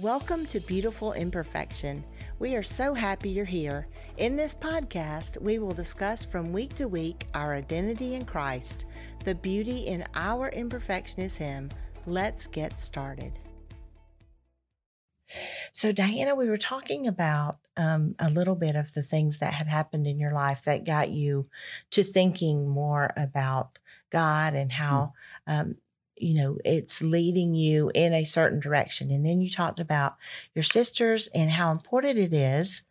Welcome to Beautiful Imperfection. We are so happy you're here. In this podcast, we will discuss from week to week our identity in Christ. The beauty in our imperfection is Him. Let's get started. So, Diana, we were talking about um, a little bit of the things that had happened in your life that got you to thinking more about God and how um, you know it's leading you in a certain direction and then you talked about your sisters and how important it is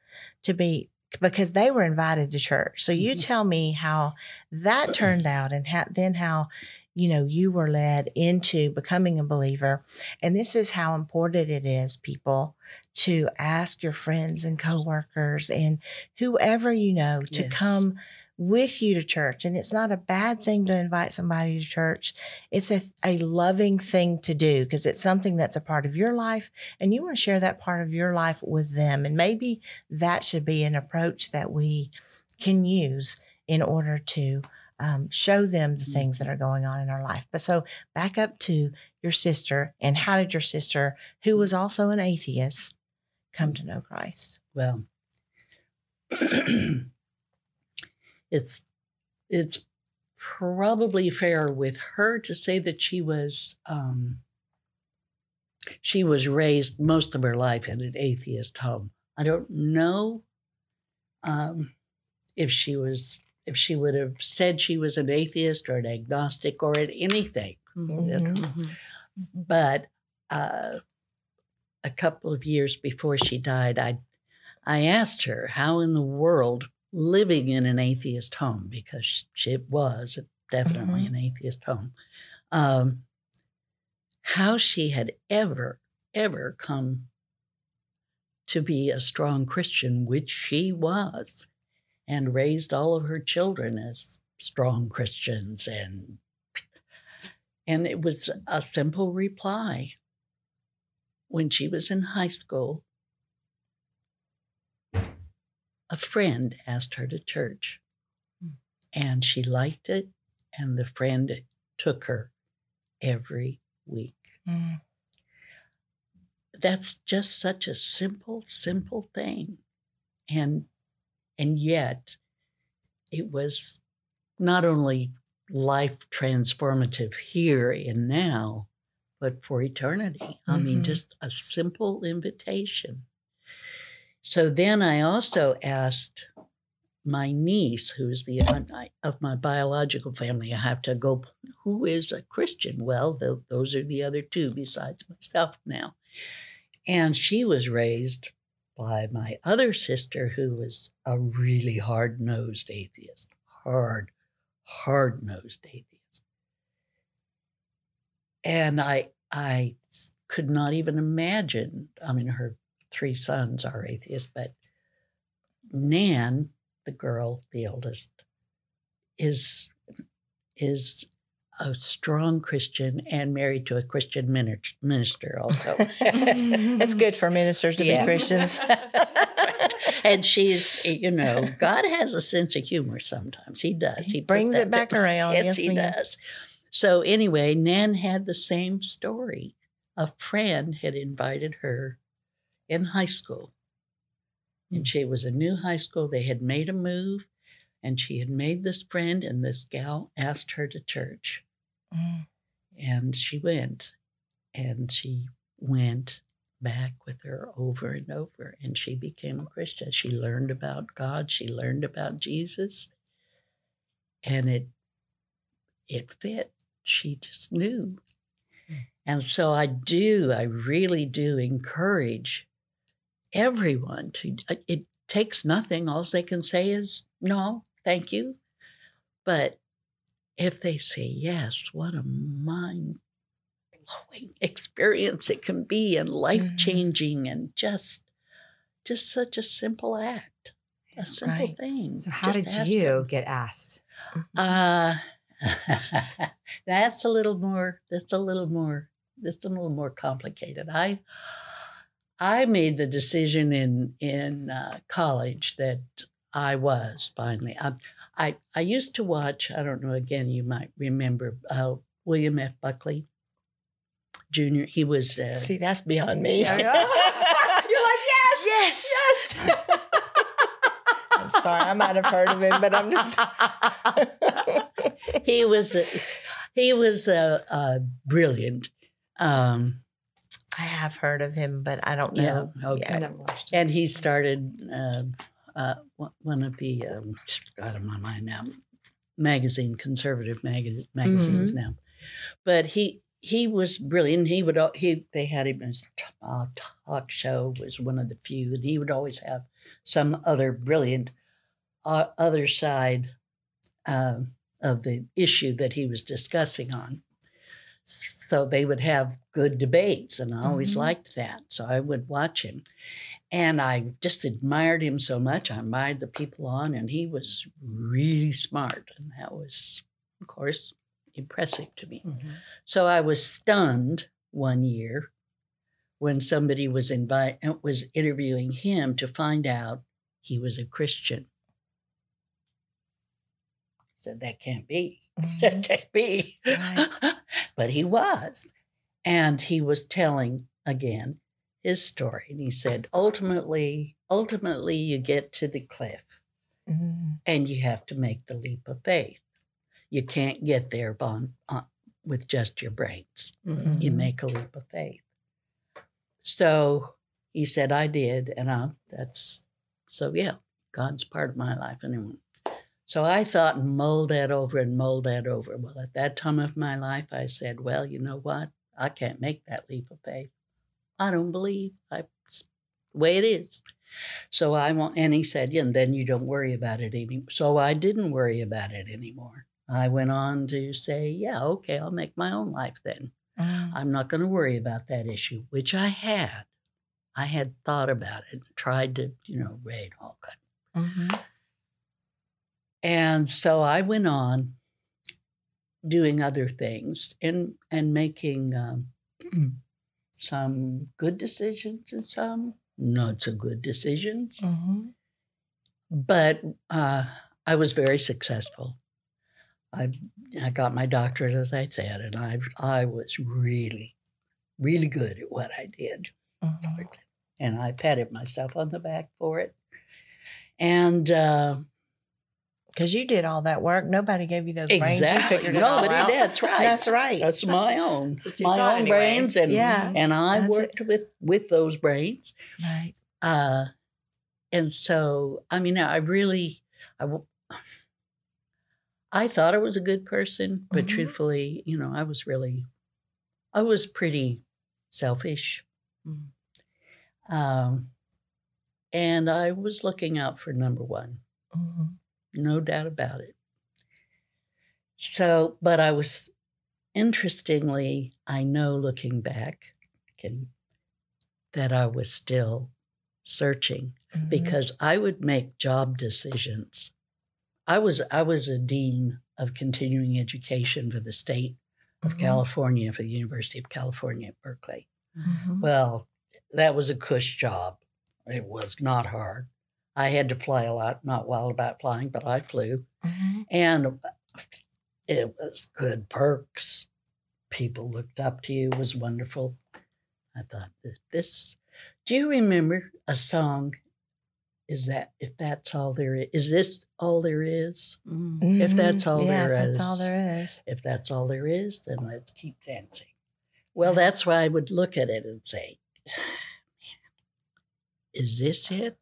to be because they were invited to church so you mm-hmm. tell me how that turned out and how, then how you know you were led into becoming a believer and this is how important it is people to ask your friends and coworkers and whoever you know to yes. come with you to church. And it's not a bad thing to invite somebody to church. It's a, a loving thing to do because it's something that's a part of your life and you want to share that part of your life with them. And maybe that should be an approach that we can use in order to um, show them the things that are going on in our life. But so back up to your sister and how did your sister, who was also an atheist, come to know Christ? Well, it's it's probably fair with her to say that she was um, she was raised most of her life in an atheist home. I don't know um, if she was if she would have said she was an atheist or an agnostic or at anything. Mm-hmm. mm-hmm. But uh, a couple of years before she died, I I asked her how in the world living in an atheist home because she was definitely mm-hmm. an atheist home. Um, how she had ever, ever come to be a strong Christian, which she was, and raised all of her children as strong Christians and and it was a simple reply. When she was in high school, a friend asked her to church and she liked it and the friend took her every week mm. that's just such a simple simple thing and and yet it was not only life transformative here and now but for eternity mm-hmm. i mean mm-hmm. just a simple invitation so then I also asked my niece, who's the uh, of my biological family, I have to go, who is a Christian? Well, the, those are the other two besides myself now. And she was raised by my other sister, who was a really hard nosed atheist, hard, hard nosed atheist. And I, I could not even imagine. I mean, her three sons are atheists, but Nan, the girl, the oldest, is is a strong Christian and married to a Christian minister also. it's good for ministers to yes. be Christians. right. And she's, you know, God has a sense of humor sometimes. He does. He, he brings it back around. Yes, yes he does. So anyway, Nan had the same story. A friend had invited her in high school. And she was a new high school. They had made a move and she had made this friend, and this gal asked her to church. Mm. And she went. And she went back with her over and over. And she became a Christian. She learned about God, she learned about Jesus. And it it fit. She just knew. Mm. And so I do, I really do encourage everyone to uh, it takes nothing all they can say is no thank you but if they say yes what a mind blowing experience it can be and life mm-hmm. changing mm-hmm. and just just such a simple act a simple right. thing so how just did you them. get asked uh that's a little more that's a little more that's a little more complicated i I made the decision in in uh, college that I was finally. I, I, I used to watch. I don't know. Again, you might remember uh, William F. Buckley. junior. He was. Uh, See, that's beyond me. Yeah, yeah. You're like, yes, yes, yes. I'm sorry, I might have heard of him, but I'm just. he was. Uh, he was uh, uh, brilliant. Um, I have heard of him, but I don't know. yeah. know. Okay. I never watched it. And he started uh, uh, one- one of the um, out of my mind now magazine conservative mag- magazines now, but he he was brilliant. He would he they had him as t- uh, talk show was one of the few, and he would always have some other brilliant uh, other side uh, of the issue that he was discussing on. So they would have good debates, and I always Mhm. liked that. So I would watch him. And I just admired him so much. I admired the people on, and he was really smart. And that was, of course, impressive to me. Mhm. So I was stunned one year when somebody was invite, was interviewing him to find out he was a Christian. Said that can't be. That Mhm. can't be. Right. but he was. And he was telling again his story. And he said, ultimately, ultimately you get to the cliff Mhm. and you have to make the leap of faith. You can't get there on, on, with just your brains. Mhm. You make a leap of faith. So he said, I did. And I, that's, so yeah, God's part of my life anyway. So I thought and mulled that over and mulled that over. Well, at that time of my life, I said, well, you know what? I can't make that leap of faith. I don't believe. I, the way it is. So I won't, and he said, yeah, and then you don't worry about it anymore. So I didn't worry about it anymore. I went on to say, yeah, okay, I'll make my own life then. Mhm. I'm not going to worry about that issue, which I had. I had thought about it, tried to, you know, read all kind. Mhm. And so I went on doing other things and and making um, some good decisions and some not so good decisions. Mhm. But uh, I was very successful. I I got my doctorate, as I said, and I I was really, really good at what I did. Mhm. and I patted myself on the back for it. And uh, Because you did all that work. Nobody gave you those brains. You exactly, figured nobody. out. That's right. That's right. That's my own, That's my own anyway. brains, and Yeah. and I That's it. worked with with those brains. right. Uh, and so, I mean, I really, I, I thought I was a good person, but Mhm. truthfully, you know, I was really, I was pretty selfish. Mm. Um, and I was looking out for number one, Mhm. No doubt about it. So, but I was, interestingly, I know looking back, that I was still searching Mhm. because I would make job decisions. I was I was a dean of continuing education for the state of Mhm. California for the University of California at Berkeley. Mhm. Well, that was a cush job. It was not hard. I had to fly a lot, not wild about flying, but I flew. Mhm. And it was good perks. People looked up to you, it was wonderful. I thought this, do you remember a song? Is that if that's all there is? Is this all there is? Mhm. If that's all yeah, there if that's all there is. If that's all there is, then let's keep dancing. Well, that's why I would look at it and say, is this it?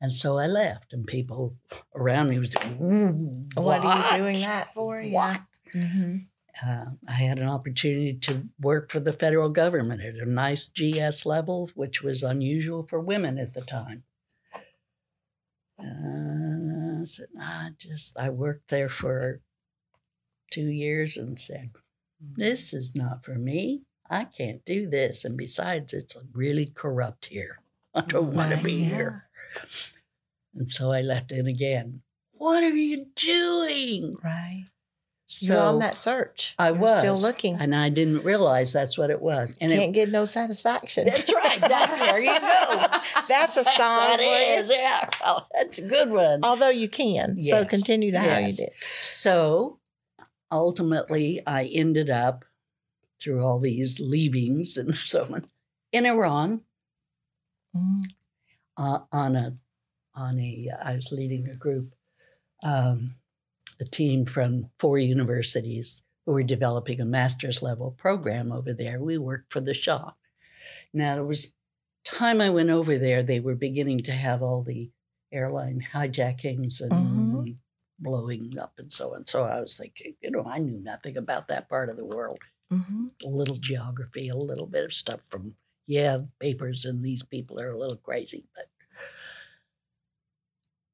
And so I left, and people around me was like, "Ooh, What, are you doing that for? What? hmm Uh, I had an opportunity to work for the federal government at a nice GS level, which was unusual for women at the time. Uh, so I just I worked there for two years and said, "This is not for me. I can't do this. And besides, it's really corrupt here. I don't want to be yeah. here." And so I left in again. What are you doing? Right. So You're on that search. I You're was still looking. and I didn't realize that's what it was. And Can't it, get no satisfaction. that's right. That's there you go. That's a song. That is, yeah. Well, that's a good one. Although you can. So continue to how you did. So ultimately, I ended up through all these leavings and so on in Iran Mhm. Uh, on a on a I was leading a group, um, a team from four universities who were developing a master's level program over there. We worked for the Shah. Now there was time I went over there, they were beginning to have all the airline hijackings and Mhm. blowing up and so on. So I was thinking, you know, I knew nothing about that part of the world Mhm. a little geography, a little bit of stuff from yeah papers, and these people are a little crazy, but.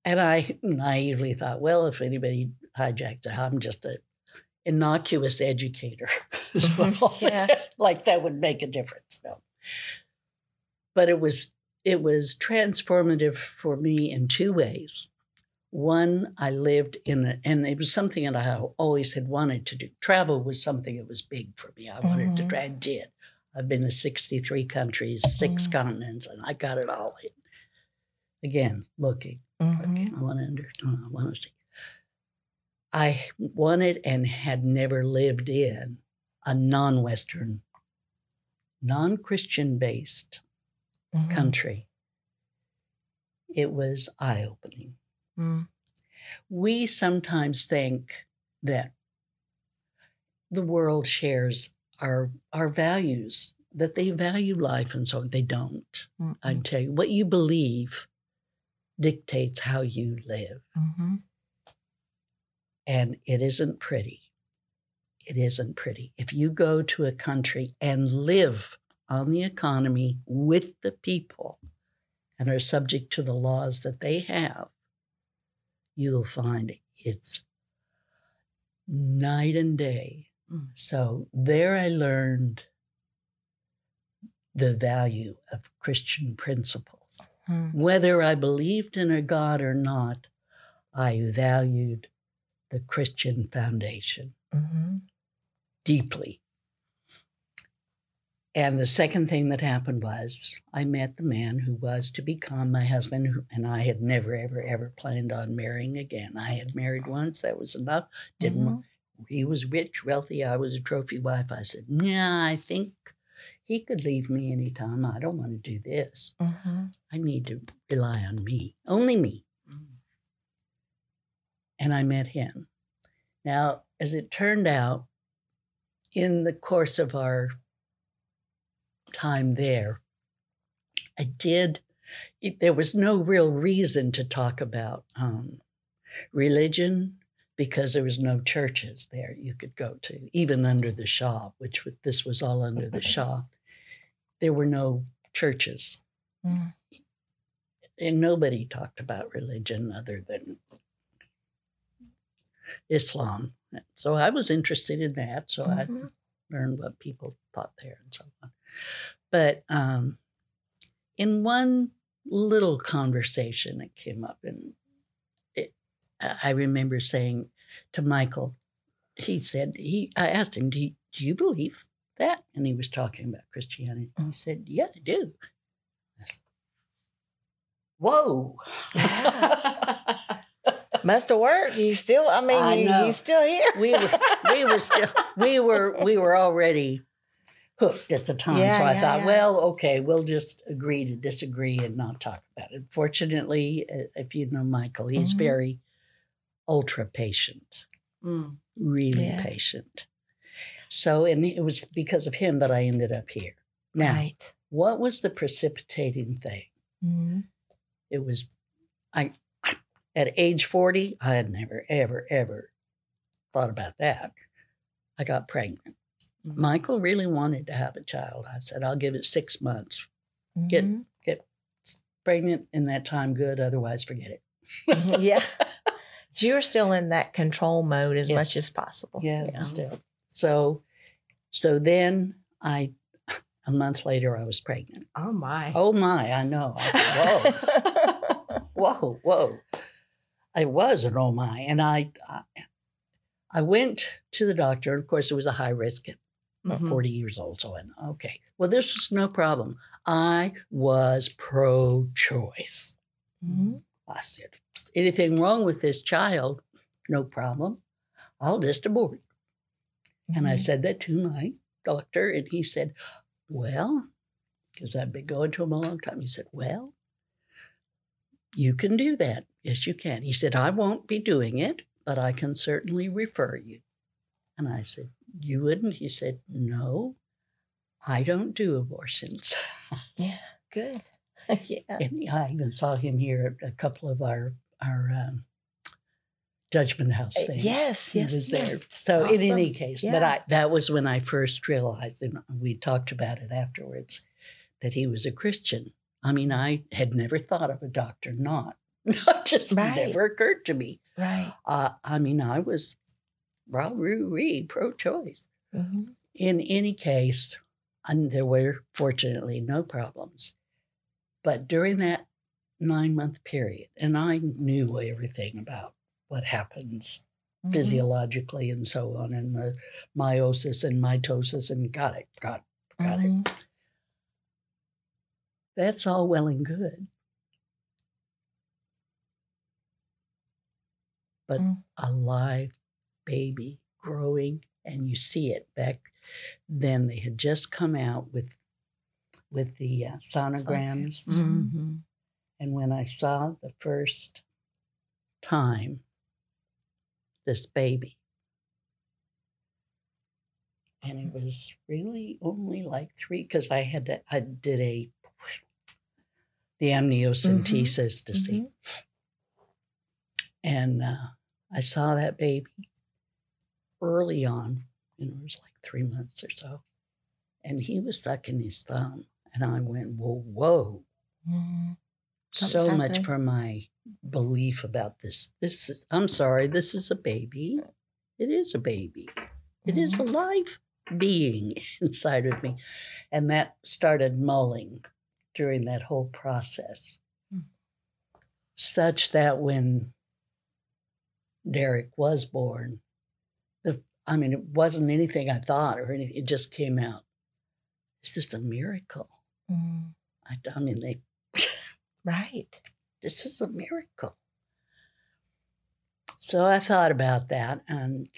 And I naively thought, well, if anybody hijacked it, I'm just an innocuous educator. is what I'll say. Yeah. like that would make a difference. No. But it was it was transformative for me in two ways. One, I lived in a, and it was something that I always had wanted to do. Travel was something that was big for me. I wanted to Mhm. try. I did. I've been to 63 countries, 6 Mhm. continents, and I got it all in. Again, looking. Mhm. Okay, I want to understand. I want to see. I wanted and had never lived in a non Western, non Christian based Mhm. country. It was eye opening. Mm. We sometimes think that the world shares our, our values, that they value life and so on. They don't. I Mhm. tell you, what you believe dictates how you live. Mhm. and it isn't pretty. It isn't pretty. If you go to a country and live on the economy with the people and are subject to the laws that they have, you'll find it's night and day. Mm. So there I learned the value of Christian principles. Mm. Whether I believed in a God or not, I valued the Christian foundation Mhm. deeply. And the second thing that happened was I met the man who was to become my husband, who- and I had never, ever, ever planned on marrying again. I had married once, that was enough. Didn't Mhm. he was rich, wealthy, I was a trophy wife. I said, Nah, I think he could leave me anytime. I don't want to do this. Mhm. I need to rely on me, only me. And I met him. Now, as it turned out, in the course of our time there, I did, it, there was no real reason to talk about um, religion because there was no churches there you could go to, even under the Shah, which was, this was all under the Shah. There were no churches Mm. And nobody talked about religion other than Islam. So I was interested in that. So I Mhm. learned what people thought there and so on. But um, in one little conversation it came up, and it, I I remember saying to Michael, he said he I asked him, do you, do you believe that? And he was talking about Christianity. And he said, Yeah, I do. Whoa. Must have worked. He's still. I mean, I he- he's still here. we were we were still we were we were already hooked at the time. Yeah, so I yeah, thought, yeah. well, okay, we'll just agree to disagree and not talk about it. Fortunately, uh, if you know Michael, he's Mhm. very ultra patient, Mm. really patient. So, and it was because of him that I ended up here. Now, Right. what was the precipitating thing? Mhm. It was, I, at age 40, I had never, ever, ever thought about that. I got pregnant. Mm-hmm. Michael really wanted to have a child. I said, I'll give it six months. Get- get Pregnant in that time, good. Otherwise, forget it. Mhm. yeah. You're still in that control mode as Yes. much as possible. Yeah, still. So, so then I, a month later, I was pregnant. Oh my. Oh my, I know. I whoa. whoa, whoa. I was an oh my. And I, I, I went to the doctor. Of course, it was a high risk at Mhm. 40 years old. So I went, okay, well, this was no problem. I was pro choice. Mhm. I said, anything wrong with this child? No problem. I'll just abort. And I Mhm. said that to my doctor, and he said, Well, because I've been going to him a long time, he said, Well, you can do that. Yes, you can. He said, I won't be doing it, but I can certainly refer you. And I said, You wouldn't? He said, No, I don't do abortions. Yeah, good. yeah. And I even saw him here at a couple of our our um, Judgment House thing. things. yes, he yes, was yeah. there. So in any case, Yeah. but I that was when I first realized, and we talked about it afterwards, that he was a Christian. I mean, I had never thought of a doctor not. It just Right. never occurred to me. Right. Uh, I mean, I was rah roo pro choice. hmm In any case, and there were fortunately no problems. But during that nine month period, and I knew everything about what happens Mm-hmm. physiologically and so on, and the meiosis and mitosis, and got it, got it, got it. Mhm. That's all well and good. But Mm. a live baby growing, and you see it back then. They had just come out with with the uh, sonograms, Mhm. and when I saw the first time this baby, and it was really only like three because I had to, I did a the amniocentesis to see, and uh, I saw that baby early on, and it was like three months or so, and he was sucking his thumb, and I went, whoa, whoa. Mhm. So much for my belief about this. This is, I'm sorry, this is a baby. It is a baby. It is a Mhm. live being inside of me. And that started mulling during that whole process. Mm. Such that when Derek was born, the I mean, it wasn't anything I thought or anything. It just came out. This is a miracle. Mhm. I, I mean, they Right. this is a miracle. So I thought about that and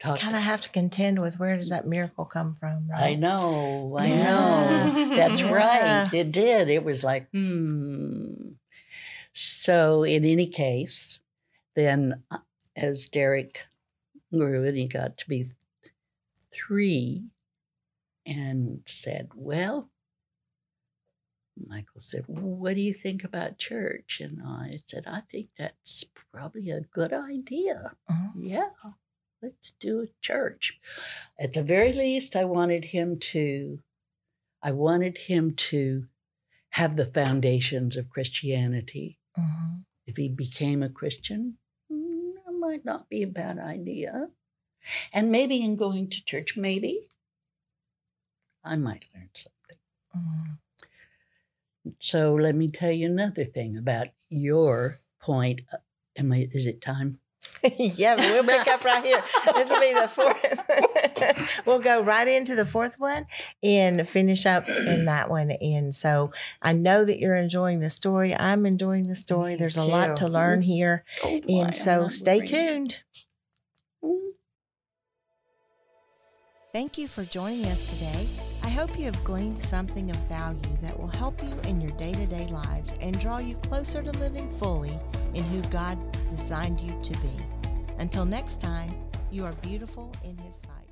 talked. Kind of have to contend with where does that miracle come from, right? I know, I know. That's right. It did. It was like, hmm. So, in any case, then uh, as Derek grew and he got to be three and said, Well, Michael said, What do you think about church? And I said, I think that's probably a good idea. Mhm. Yeah, let's do a church. At the very least, I wanted him to, I wanted him to have the foundations of Christianity. Mhm. If he became a Christian, mm, that might not be a bad idea. And maybe in going to church, maybe I might learn something. Mhm. So let me tell you another thing about your point. Uh, Am I, is it time? yeah, we'll pick up right here. This will be the fourth. we'll go right into the fourth one and finish up in that one. And so I know that you're enjoying the story. I'm enjoying the story. Me There's a lot to learn here. Oh, boy, And so stay worried. tuned. Mm. Thank you for joining us today. I hope you have gleaned something of value that will help you in your day to day lives and draw you closer to living fully in who God designed you to be. Until next time, you are beautiful in His sight.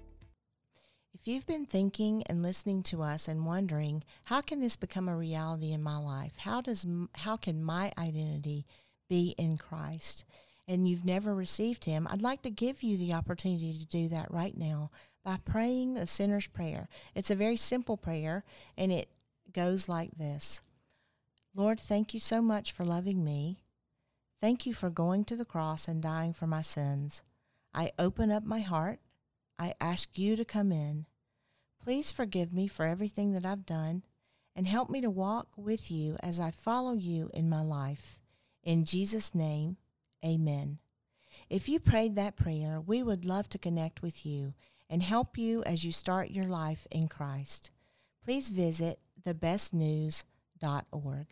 If you've been thinking and listening to us and wondering, how can this become a reality in my life? How does how can my identity be in Christ? And you've never received him, I'd like to give you the opportunity to do that right now by praying the sinner's prayer. It's a very simple prayer and it goes like this. Lord, thank you so much for loving me. Thank you for going to the cross and dying for my sins. I open up my heart. I ask you to come in. Please forgive me for everything that I've done and help me to walk with you as I follow you in my life. In Jesus' name, amen. If you prayed that prayer, we would love to connect with you and help you as you start your life in Christ. Please visit thebestnews.org.